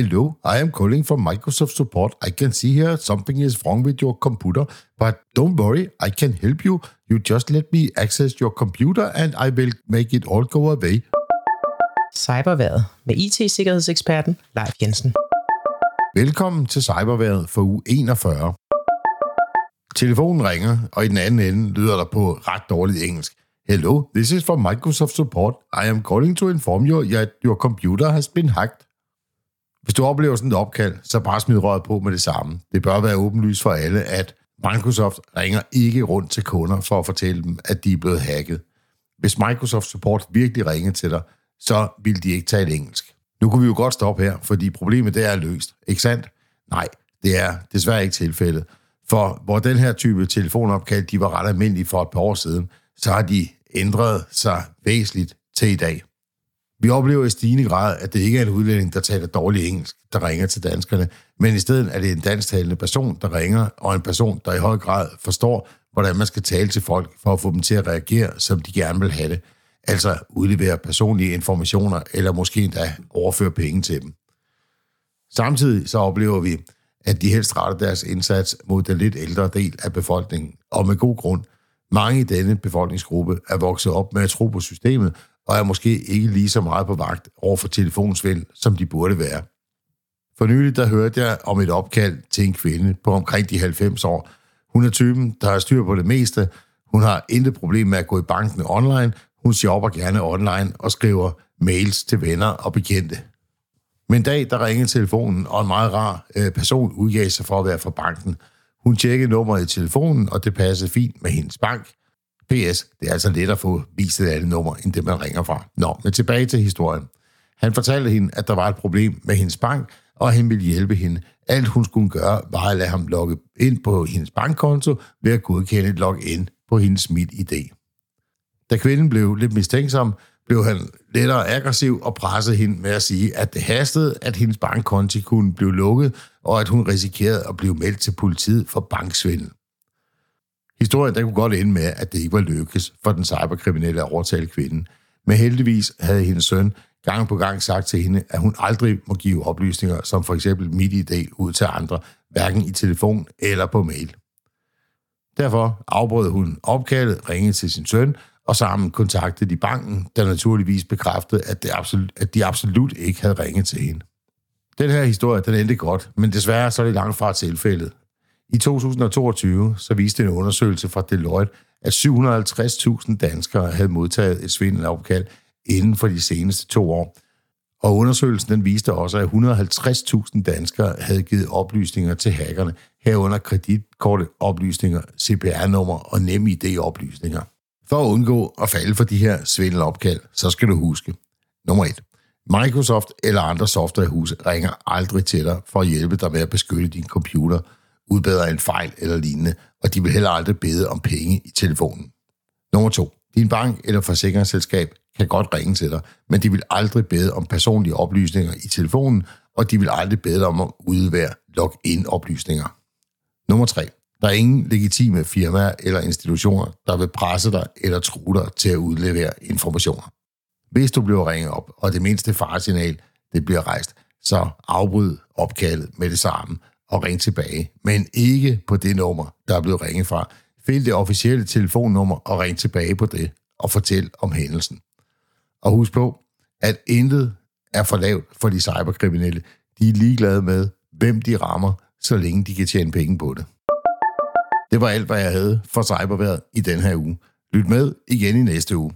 Hello, I am calling from Microsoft support. I can see here something is wrong with your computer, but don't worry, I can help you. You just let me access your computer, and I will make it all go away. Cyberværet med IT-sikkerhedseksperten Leif Jensen. Velkommen til Cyberværet for uge 41. Telefonen ringer, og i den anden ende lyder der på ret dårligt engelsk. Hello, this is from Microsoft support. I am calling to inform you that your computer has been hacked. Hvis du oplever sådan et opkald, så bare smid røret på med det samme. Det bør være åbenlyst for alle, at Microsoft ringer ikke rundt til kunder for at fortælle dem, at de er blevet hacket. Hvis Microsoft Support virkelig ringede til dig, så vil de ikke tale engelsk. Nu kunne vi jo godt stoppe her, fordi problemet det er løst. Ikke sandt? Nej, det er desværre ikke tilfældet. For hvor den her type telefonopkald, de var ret almindelige for et par år siden, så har de ændret sig væsentligt til i dag. Vi oplever i stigende grad, at det ikke er en udlænding, der taler dårlig engelsk, der ringer til danskerne, men i stedet er det en dansktalende person, der ringer, og en person, der i høj grad forstår, hvordan man skal tale til folk for at få dem til at reagere, som de gerne vil have det. Altså udlevere personlige informationer, eller måske endda overføre penge til dem. Samtidig så oplever vi, at de helst retter deres indsats mod den lidt ældre del af befolkningen, og med god grund. Mange i denne befolkningsgruppe er vokset op med at tro på systemet, og er måske ikke lige så meget på vagt over for telefonsvindel, som de burde være. For nylig der hørte jeg om et opkald til en kvinde på omkring de 90 år. Hun er typen, der har styr på det meste. Hun har intet problem med at gå i banken online. Hun shopper gerne online og skriver mails til venner og bekendte. Men en dag, der ringede telefonen, og en meget rar øh, person udgav sig for at være fra banken. Hun tjekkede nummeret i telefonen, og det passede fint med hendes bank. PS, det er altså let at få vist et andet nummer, end det man ringer fra. Nå, men tilbage til historien. Han fortalte hende, at der var et problem med hendes bank, og han ville hjælpe hende. Alt hun skulle gøre, var at lade ham logge ind på hendes bankkonto ved at godkende et login på hendes MitID. Da kvinden blev lidt mistænksom, blev han lettere aggressiv og pressede hende med at sige, at det hastede, at hendes bankkonti kunne blive lukket, og at hun risikerede at blive meldt til politiet for banksvindel. Historien der kunne godt ende med, at det ikke var lykkes for den cyberkriminelle at overtale kvinden. Men heldigvis havde hendes søn gang på gang sagt til hende, at hun aldrig må give oplysninger, som for eksempel mit idé ud til andre, hverken i telefon eller på mail. Derfor afbrød hun opkaldet, ringede til sin søn, og sammen kontaktede de banken, der naturligvis bekræftede, at, det absolut, at de absolut ikke havde ringet til hende. Den her historie, den endte godt, men desværre så er det langt fra tilfældet. I 2022 så viste en undersøgelse fra Deloitte, at 750.000 danskere havde modtaget et svindelopkald inden for de seneste to år. Og undersøgelsen den viste også, at 150.000 danskere havde givet oplysninger til hackerne, herunder kreditkorteoplysninger, CPR-nummer og nem ID-oplysninger. For at undgå at falde for de her svindelopkald, så skal du huske. Nummer 1. Microsoft eller andre softwarehuse ringer aldrig til dig for at hjælpe dig med at beskytte din computer – udbedre en fejl eller lignende, og de vil heller aldrig bede om penge i telefonen. Nummer to. Din bank eller forsikringsselskab kan godt ringe til dig, men de vil aldrig bede om personlige oplysninger i telefonen, og de vil aldrig bede dig om at udvære login-oplysninger. Nummer 3. Der er ingen legitime firmaer eller institutioner, der vil presse dig eller true dig til at udlevere informationer. Hvis du bliver ringet op, og det mindste faresignal det bliver rejst, så afbryd opkaldet med det samme, og ring tilbage, men ikke på det nummer, der er blevet ringet fra. Find det officielle telefonnummer og ring tilbage på det og fortæl om hændelsen. Og husk på, at intet er for lavt for de cyberkriminelle. De er ligeglade med, hvem de rammer, så længe de kan tjene penge på det. Det var alt, hvad jeg havde for cyberværet i den her uge. Lyt med igen i næste uge.